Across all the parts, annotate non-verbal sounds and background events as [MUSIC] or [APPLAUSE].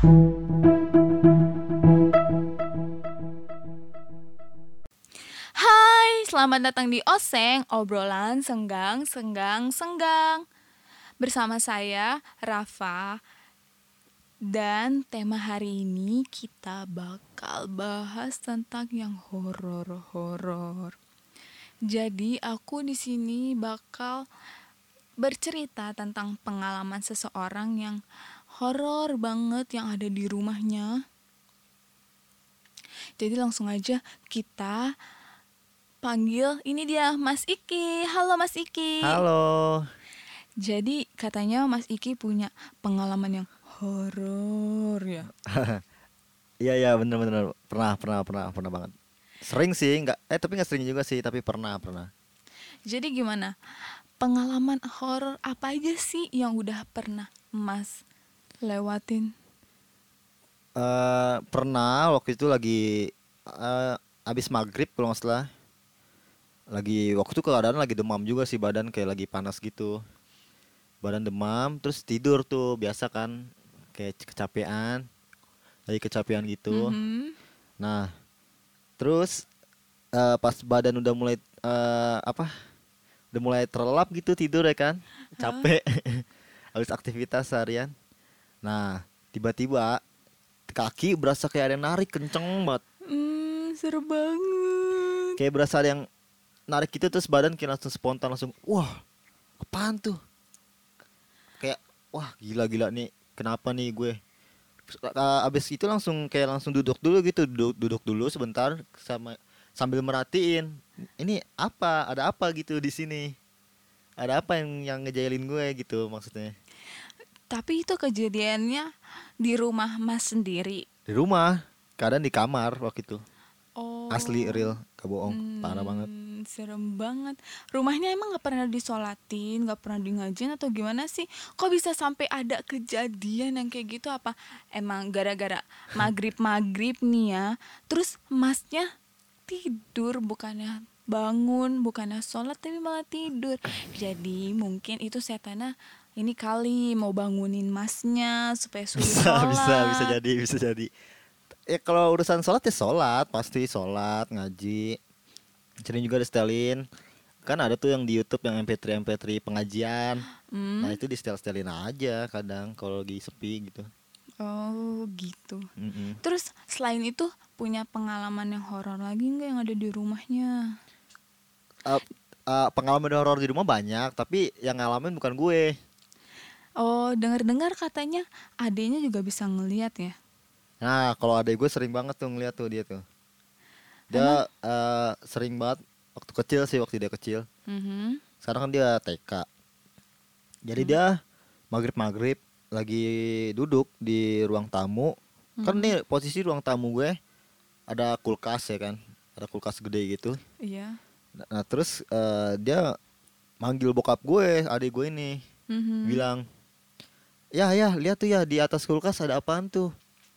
Hai, selamat datang di Oseng, obrolan senggang, senggang, senggang. Bersama saya, Rafa. Dan tema hari ini kita bakal bahas tentang yang horor-horor. Jadi aku di sini bakal bercerita tentang pengalaman seseorang yang horor banget yang ada di rumahnya. Jadi langsung aja kita panggil ini dia Mas Iki. Halo Mas Iki. Halo. Jadi katanya Mas Iki punya pengalaman yang horor ya. [LAUGHS] Iya iya bener-bener pernah pernah pernah pernah banget. Sering sih nggak eh tapi nggak sering juga sih tapi pernah pernah. Jadi gimana? Pengalaman horor apa aja sih yang udah pernah Mas lewatin? eh pernah waktu itu lagi eh abis maghrib kalau nggak salah. Lagi waktu itu keadaan lagi demam juga sih badan kayak lagi panas gitu. Badan demam terus tidur tuh biasa kan kayak kecapean lagi kecapean gitu. Mhm. Nah, terus eh, pas badan udah mulai eh, apa? Udah mulai terlelap gitu tidur ya kan? Capek. [LAUGHS] Habis aktivitas seharian. Nah, tiba-tiba kaki berasa kayak ada yang narik kenceng banget. Hmm, seru banget. Kayak berasa ada yang narik gitu terus badan kayak langsung spontan langsung wah, apaan tuh? Kayak wah, gila-gila nih. Kenapa nih gue? Uh, abis itu langsung kayak langsung duduk dulu gitu duduk, duduk dulu sebentar sama sambil merhatiin ini apa ada apa gitu di sini ada apa yang yang ngejailin gue gitu maksudnya Tapi itu kejadiannya di rumah Mas sendiri. di rumah keadaan di kamar waktu itu Oh. asli real gak bohong parah banget Hmm, Serem banget. Rumahnya emang nggak pernah disolatin, nggak pernah di ngajin atau gimana sih? Kok bisa sampai ada kejadian yang kayak gitu? Apa emang gara-gara [LAUGHS] maghrib maghrib nih ya? Terus masnya tidur bukannya bangun, bukannya sholat tapi malah tidur. Jadi mungkin itu setannya ini kali mau bangunin masnya supaya suruh bisa sholat. bisa bisa jadi bisa jadi ya kalau urusan sholat ya sholat pasti sholat ngaji sering juga disetelin kan ada tuh yang di YouTube yang MP3 MP3 pengajian Hmm. nah itu di setel setelin aja kadang kalau lagi sepi gitu Oh gitu. Mm-mm. Terus selain itu punya pengalaman yang horor lagi nggak yang ada di rumahnya? Eh, eh, pengalaman horor di rumah banyak tapi yang ngalamin bukan gue Oh dengar-dengar katanya adenya juga bisa ngelihat ya? nah kalau adek gue sering banget tuh ngeliat tuh dia tuh. Dia eh, sering banget waktu kecil sih waktu dia kecil. Mhm. sekarang kan dia TK jadi dia maghrib maghrib lagi duduk di ruang tamu. Kan nih posisi ruang tamu gue ada kulkas ya kan? Ada kulkas gede gitu. Iya. nah, terus eh, dia manggil bokap gue adik gue ini. Mhm. bilang ya ya lihat tuh ya di atas kulkas ada apaan tuh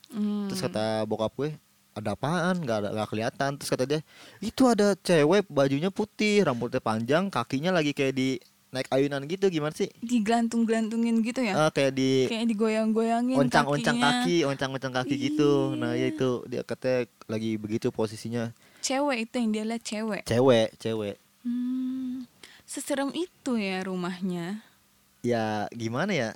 Hmm. terus kata bokap gue ada apaan nggak ada nggak kelihatan terus kata dia itu ada cewek bajunya putih rambutnya panjang kakinya lagi kayak di naik ayunan gitu gimana sih Digelantung-gelantungin gitu ya? Ah, kayak di Kayak digoyang-goyangin oncang-oncang kaki oncang-oncang kaki gitu nah ya itu dia katanya lagi begitu posisinya Cewek itu yang dia lihat cewek. cewek cewek Hmm. Seserem itu ya rumahnya. ya gimana ya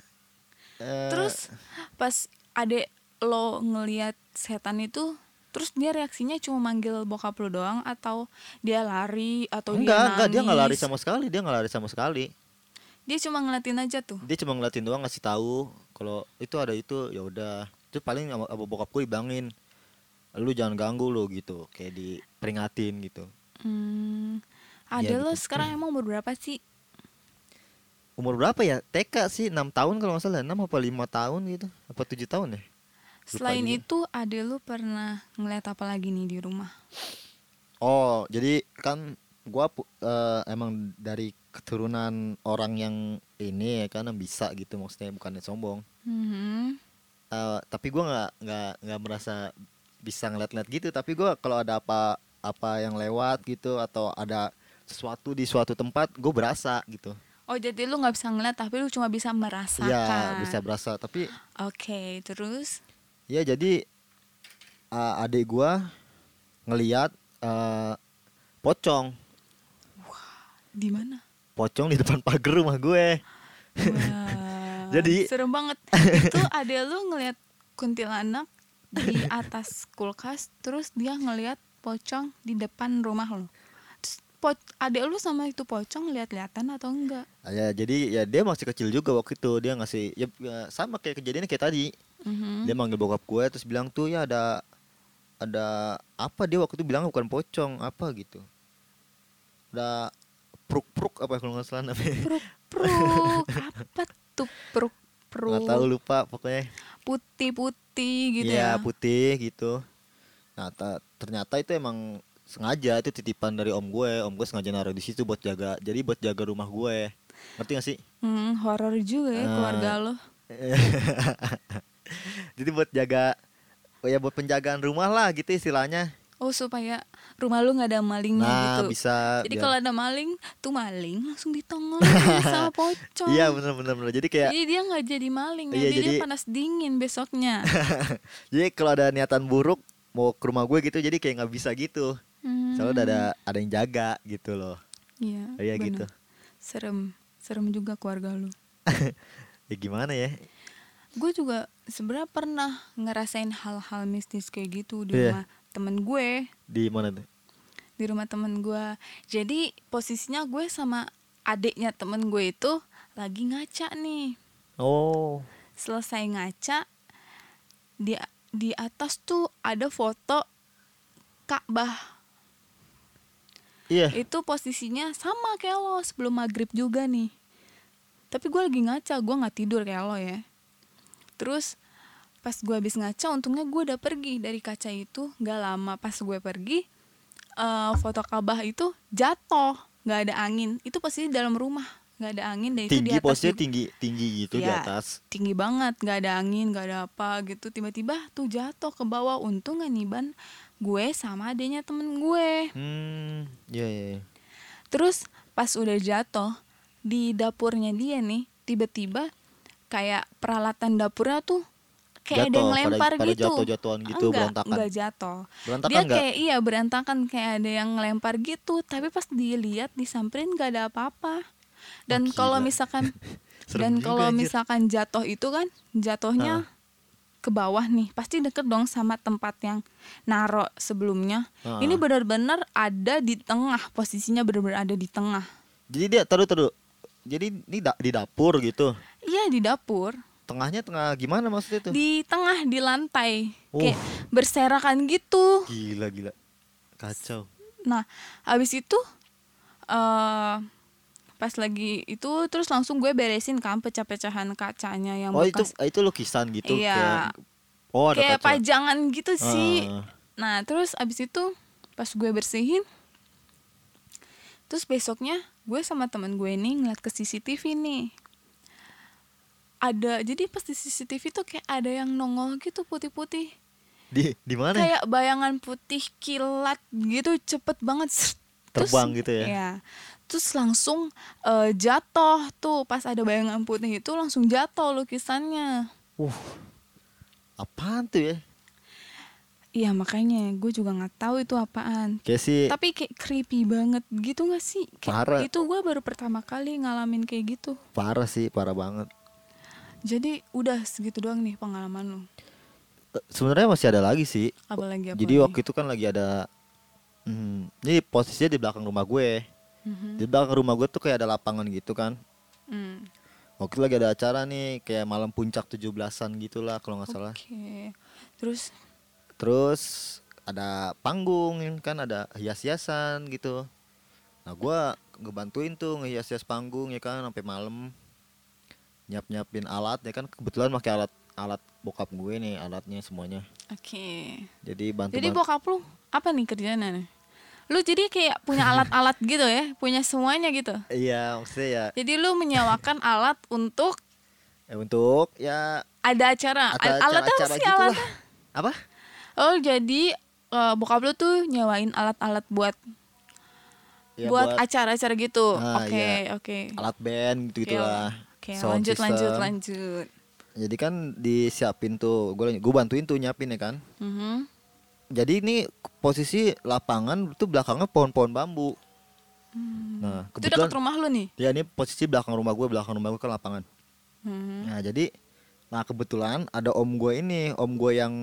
Eh, Terus pas adek lo ngelihat setan itu terus dia reaksinya cuma manggil bokap lo doang atau dia lari atau enggak dia enggak dia nggak lari sama sekali dia nggak lari sama sekali. Dia cuma ngeliatin aja tuh. Dia cuma ngeliatin doang ngasih tahu kalau itu ada itu ya udah. Itu paling sama bokap gue bilangin lu jangan ganggu lo gitu kayak diperingatin gitu. Hmm, ada Iya, lo gitu. sekarang [CLEARS THROAT] emang berapa sih umur berapa ya? TK sih enam tahun kalau nggak salah. Enam apa lima tahun gitu? Apa tujuh tahun ya? Selain juga. itu ada lo pernah ngeliat apa lagi nih di rumah? Oh jadi kan gua eh, emang dari keturunan orang yang ini ya kan bisa gitu maksudnya bukannya sombong. Mhm. Eh, tapi gua nggak nggak nggak merasa bisa ngeliat-ngeliat gitu. Tapi gua kalau ada apa apa yang lewat gitu atau ada sesuatu di suatu tempat gue berasa gitu oh jadi lu nggak bisa ngeliat tapi lu cuma bisa merasakan Iya bisa berasa tapi oke terus Ya jadi uh, adik gua ngeliat uh, pocong, Di mana? pocong di depan pagar rumah gue. Wah, [LAUGHS] Jadi- serem banget. [LAUGHS] Itu ada lu ngelihat kuntilanak di atas kulkas, terus dia ngelihat pocong di depan rumah lo. Po adek lu sama itu pocong lihat-lihatan atau enggak? Ah, Ya jadi ya dia masih kecil juga waktu itu dia ngasih ya, ya sama kayak kejadiannya kayak tadi. Mhm. Dia manggil bokap gue terus bilang tuh ya ada ada apa dia waktu itu bilang bukan pocong apa gitu. Ada pruk-pruk apa kalau nggak salah namanya. Pruk pruk [LAUGHS] apa tuh pruk pruk Nggak tahu lupa pokoknya. putih-putih gitu Iya, ya. putih gitu. Nah, ta- ternyata itu emang sengaja itu titipan dari om gue. Om gue sengaja naruh di situ buat jaga. Jadi buat jaga rumah gue. Ngerti gak sih? Hmm, horor juga ya Eh, keluarga lo. [LAUGHS] Jadi buat jaga oh ya buat penjagaan rumah lah gitu istilahnya. Oh, supaya rumah lu nggak ada malingnya Nah, gitu. bisa Jadi biar- kalau ada maling, tuh maling langsung ditengok [LAUGHS] sama pocong. Iya, bener bener bener. Jadi kayak Jadi dia nggak jadi maling, Iya, jadi, dia jadi- panas dingin besoknya. [LAUGHS] jadi kalau ada niatan buruk mau ke rumah gue gitu jadi kayak nggak bisa gitu. Hmm, udah ada ada yang jaga gitu loh. Iya, Iya, bener. gitu. Serem, serem juga keluarga lu. [LAUGHS] Ya gimana ya? Gue juga sebenarnya pernah ngerasain hal-hal mistis kayak gitu di Iya. rumah temen gue. Di mana tuh? di rumah temen gue jadi posisinya gue sama adiknya temen gue itu lagi ngaca nih Oh. selesai ngaca di di atas tuh ada foto Ka'bah Iya. itu posisinya sama kayak lo sebelum maghrib juga nih tapi gue lagi ngaca gue nggak tidur kayak lo ya terus pas gue habis ngaca untungnya gue udah pergi dari kaca itu nggak lama pas gue pergi eh, foto kabah itu jatuh nggak ada angin itu posisi dalam rumah nggak ada angin dan itu di Tinggi atas posisinya juga. tinggi tinggi gitu di Iya, atas. tinggi banget nggak ada angin nggak ada apa gitu tiba-tiba tuh jatuh ke bawah untung nggak niban gue sama adanya temen gue Hmm, iya iya. iya. Terus pas udah jatuh di dapurnya dia nih, tiba-tiba kayak peralatan dapurnya tuh kayak ada Jatuh, yang pada- lempar pada gitu. jatuh-jatuhan gitu, enggak, berantakan. Enggak jatuh. Berantakan dia nggak? kayak iya berantakan kayak ada yang ngelempar gitu, tapi pas dilihat disamperin gak ada apa-apa. Dan Wah, kalau misalkan [LAUGHS] dan kalau misalkan jatuh itu kan jatuhnya ke bawah nih, pasti deket dong sama tempat yang naro sebelumnya. Ah. Ini benar-benar ada di tengah, posisinya benar-benar ada di tengah. Jadi dia taruh taruh. Jadi ini da- di dapur gitu. Iya di dapur, Tengahnya tengah gimana maksudnya tuh? di tengah di lantai, Oh. kayak berserakan gitu. Gila gila. Kacau. Nah, habis itu eh pas lagi itu terus langsung gue beresin kan pecah-pecahan kacanya yang Oh itu bekas itu lukisan gitu Iya. kayak Oh ada kayak kaca. pajangan gitu sih. Ah. Nah, terus abis itu pas gue bersihin Terus besoknya gue sama temen gue ini ngeliat ke CCTV nih Ada, jadi pas di CCTV tuh kayak ada yang nongol gitu putih-putih Di di mana? Kayak bayangan putih kilat gitu cepet banget Sret. [LAUGHS] Terus- Terbang gitu ya? Iya. Terus langsung eh, jatuh tuh pas ada bayangan putih itu langsung jatuh lukisannya Uh. Apaan tuh ya? Iya makanya gue juga nggak tahu itu apaan Kayak sih tapi kayak creepy banget gitu gak sih kayak Parah. itu gue baru pertama kali ngalamin kayak gitu parah sih, parah banget. jadi udah segitu doang nih pengalaman lu Eh, Sebenarnya masih ada lagi sih. apalagi apa Jadi waktu itu kan lagi ada hmm, ini posisinya di belakang rumah gue. Mhm. Di belakang rumah gue tuh kayak ada lapangan gitu kan. Hmm. Waktu itu lagi ada acara nih kayak malam puncak 17-an gitulah kalau nggak salah. oke terus Terus ada panggung kan ada hias-hiasan gitu. Nah gua ngebantuin tuh ngehias-hias panggung ya kan sampai malam. Nyiap-nyiapin alat ya kan kebetulan pakai alat alat bokap gue nih alatnya semuanya. oke Jadi bantu jadi bokap lu apa nih kerjanya nih lu jadi kayak punya [LAUGHS] alat-alat gitu ya punya semuanya gitu Iya, maksudnya ya jadi lu menyewakan [LAUGHS] alat untuk eh, untuk ya ada acara atau Al- alatnya apa sih gitulah. alatnya Apa? oh jadi eh, bokap lu tuh nyewain alat-alat buat Ya, buat, acara-acara gitu. Ah, Oke, iya. oke. alat band gitu gitulah. Oke, Sound lanjut system. lanjut lanjut. Jadi kan disiapin tuh, gue gue bantuin tuh nyiapin ya kan. Mhm. Jadi ini posisi lapangan itu belakangnya pohon-pohon bambu. Nah, Hmm. Itu dekat kebetulan rumah lu nih. ya ini posisi belakang rumah gue, belakang rumah gue kan lapangan. Mhm. Nah, jadi nah kebetulan ada om gue ini, om gue yang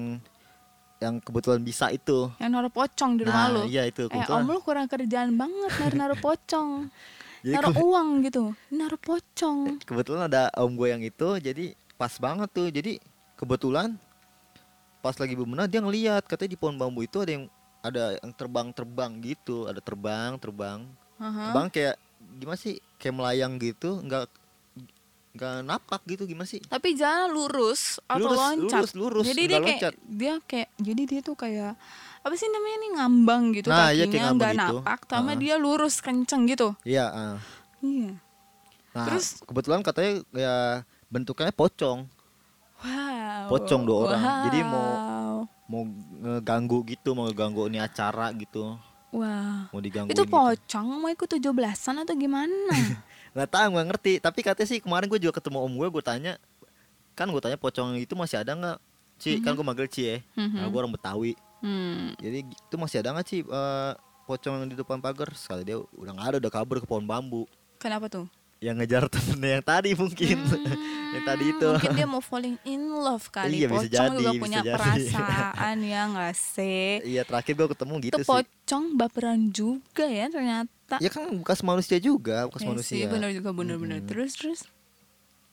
yang kebetulan bisa itu. Yang naruh pocong di rumah Nah, lu. iya itu Eh, kebetulan. om lu kurang kerjaan banget naruh naruh [LAUGHS] pocong. Jadi naruh uang gitu. Naruh pocong. kebetulan ada om gue yang itu, jadi pas banget tuh. Jadi kebetulan pas lagi bebenah dia ngeliat katanya di pohon bambu itu ada yang ada yang terbang-terbang gitu, ada terbang, terbang. Aha. Terbang kayak gimana sih? Kayak melayang gitu, nggak nggak napak gitu gimana sih? Tapi jalan lurus atau Lurus, loncat. lurus, lurus, Jadi dia kayak loncat. dia kayak jadi dia tuh kayak apa sih namanya nih ngambang gitu Nah, iya, kakinya nggak gitu. napak, sama Ah. dia lurus kenceng gitu. Iya. ah. Iya. Nah, Terus? kebetulan katanya ya bentuknya pocong, Wow. Pocong dua orang. Jadi mau- Wow. mau ngeganggu gitu, mau ngeganggu ini acara gitu, Wah. mau digangguin. Itu gitu. pocong mau ikut 17-an atau gimana? [LAUGHS] Nggak tahu, nggak ngerti. Tapi katanya sih kemarin gue juga ketemu om gue, gue tanya, kan gue tanya pocong itu masih ada nggak? Ci, kan gue manggil Ci ya. Nah, Mhm. gue orang Betawi. hmm. Jadi itu masih ada nggak Ci eh, pocong yang di depan pagar? Sekali dia udah nggak ada, udah kabur ke pohon bambu. Kenapa tuh? Yang ngejar [LAUGHS] temennya yang tadi mungkin. yang tadi itu. Hmm, Mungkin dia mau falling in love kali. Iya, bisa pocong jadi, juga bisa punya jadi. perasaan ya nggak sih? Iya terakhir gue ketemu gitu Itu sih. pocong baperan juga ya ternyata. Ya kan bekas manusia juga, bekas Iya manusia. sih, bener juga bener-bener. Mm-mm. Terus terus.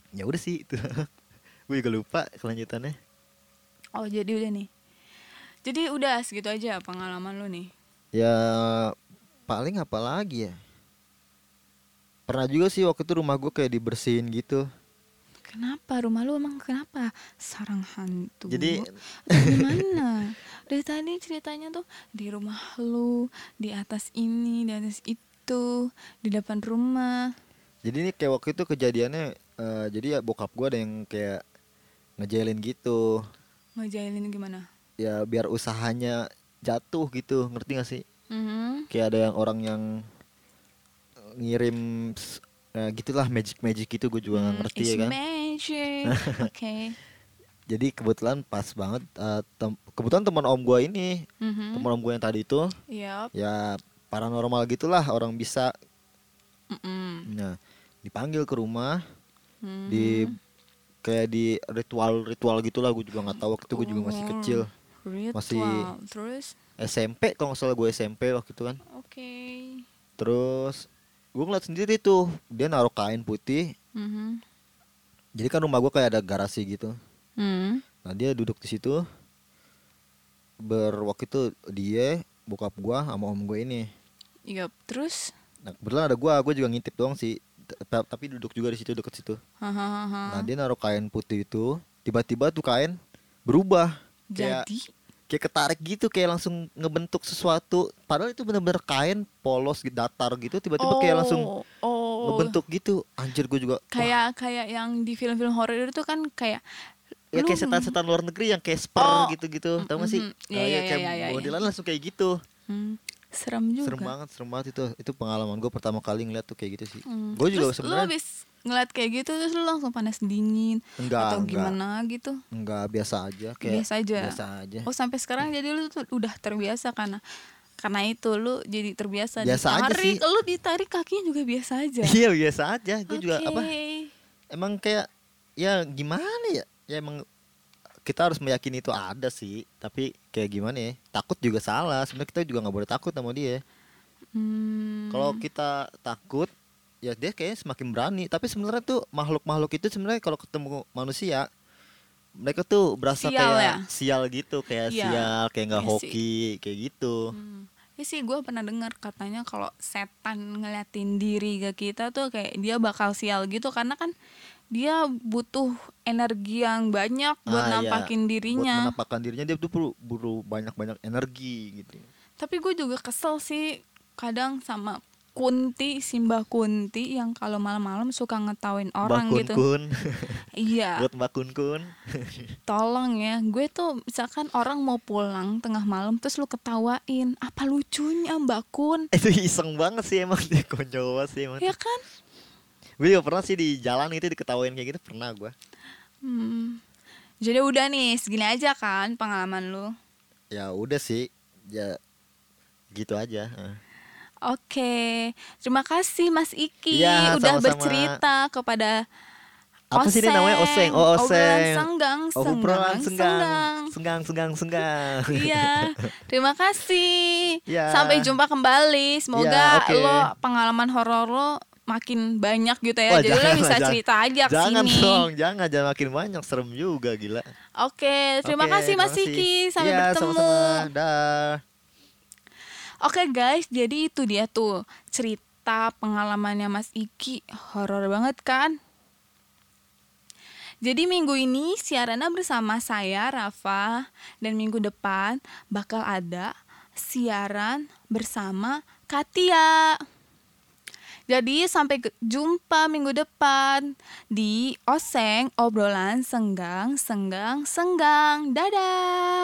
Ya udah sih itu. [LAUGHS] gue juga lupa kelanjutannya. Oh jadi udah nih. Jadi udah segitu aja pengalaman lu nih. Ya paling apa lagi ya? Pernah juga sih waktu itu rumah gue kayak dibersihin gitu. Kenapa rumah lu emang kenapa sarang hantu? Jadi gimana? [LAUGHS] Dari tadi ceritanya tuh di rumah lu, di atas ini, di atas itu, di depan rumah. jadi ini kayak waktu itu kejadiannya eh, jadi ya bokap gue ada yang kayak ngejailin gitu. Ngejailin gimana? Ya biar usahanya jatuh gitu, ngerti gak sih? Mhm. Kayak ada yang orang yang ngirim eh, gitulah magic magic gitu gue juga nggak Hmm, ngerti ya kan. magic. [LAUGHS] Oke. Jadi kebetulan pas banget eh, tem- kebetulan teman om gue ini, Mhm. teman om gue yang tadi itu Yup. ya paranormal gitulah orang bisa Mm-mm. nah dipanggil ke rumah Mhm. di kayak di ritual ritual gitulah gue juga nggak tahu waktu itu gue juga masih Oh, kecil Ritual. masih- Terus? SMP kalau nggak salah gue SMP waktu itu kan Oke. terus gue ngeliat sendiri tuh dia naruh kain putih Mhm. jadi kan rumah gue kayak ada garasi gitu Hmm. nah dia duduk di situ berwaktu itu dia bokap gue sama om gue ini Yup. Terus? nah kebetulan ada gue gue juga ngintip doang sih tapi duduk juga di situ deket situ. Nah dia naruh kain putih itu Tiba-tiba tuh kain berubah Jadi? kayak ketarik gitu Kayak langsung ngebentuk sesuatu Padahal itu bener-bener kain polos gitu, datar gitu Tiba-tiba kayak langsung oh. ngebentuk gitu Anjir gue juga wah, kayak kayak yang di film-film horor itu kan kayak Ya lu- kayak setan-setan luar negeri yang kayak sper Oh. gitu-gitu Tau gak sih? Iya, iya, kayak iya, iya, iya. modelan langsung kayak gitu Hmm, serem juga. Serem banget, serem banget itu. Itu pengalaman gue pertama kali ngeliat tuh kayak gitu sih. Hmm. Gue juga sebenarnya habis ngeliat kayak gitu terus lu langsung panas dingin Enggak, atau enggak. gimana gitu? Enggak, biasa aja kayak biasa aja? Biasa aja. Oh sampai sekarang jadi lu tuh udah terbiasa karena karena itu lu jadi terbiasa Biasa aja ditarik sih. lu ditarik kakinya juga biasa aja. [LAUGHS] Iya biasa aja. Gue juga apa emang kayak ya gimana ya? Ya emang kita harus meyakini itu ada sih tapi kayak gimana ya takut juga salah sebenarnya kita juga nggak boleh takut sama dia Hmm. kalau kita takut ya dia kayaknya semakin berani tapi sebenarnya tuh makhluk-makhluk itu sebenarnya kalau ketemu manusia mereka tuh berasa Sial kayak ya? sial gitu kayak Iya. sial kayak nggak sih. hoki kayak gitu Hmm. Ya sih gue pernah dengar katanya kalau setan ngeliatin diri ke kita tuh kayak dia bakal sial gitu karena kan dia butuh energi yang banyak buat Ah, iya. nampakin buat dirinya. menampakkan dirinya dia tuh perlu buru banyak-banyak energi gitu Tapi gue juga kesel sih kadang sama Kunti, Simba Kunti yang kalau malam-malam suka ngetawain orang Mbak gitu. Kun-kun. [LAUGHS] Iya, buat Mbak Kun-kun. [LAUGHS] tolong ya. Gue tuh misalkan orang mau pulang tengah malam terus lu ketawain. Apa lucunya Mbak Kun? [LAUGHS] itu iseng banget sih emang dia konyol sih emang Ya kan? Gue juga pernah sih di jalan itu diketawain kayak gitu pernah gue Hmm. Jadi udah nih, segini aja kan pengalaman lu. Ya udah sih, ya gitu aja. Eh. Oke, terima kasih Mas Iki Iya, udah sama-sama. bercerita kepada Apa sih ini namanya oseng? Oh oseng. senggang, Obrolan senggang, senggang, senggang, senggang, senggang. [LAUGHS] Iya, terima kasih. Iya. [LAUGHS] Sampai jumpa kembali. Semoga Iya, oke. lo pengalaman horor lo makin banyak gitu ya. Wah, Jadi lo jangan bisa lah, jangan. cerita aja ke Jangan sini. dong, jangan jangan makin banyak serem juga gila. Oke, terima Oke, kasih Mas terima kasih. Iki. Sampai Iya, bertemu. sama-sama. Dah. Oke guys, jadi itu dia tuh cerita pengalamannya Mas Iki. Horor banget kan? Jadi minggu ini siarannya bersama saya Rafa dan minggu depan bakal ada siaran bersama Katia. Jadi sampai jumpa minggu depan di Oseng obrolan senggang senggang senggang. Dadah.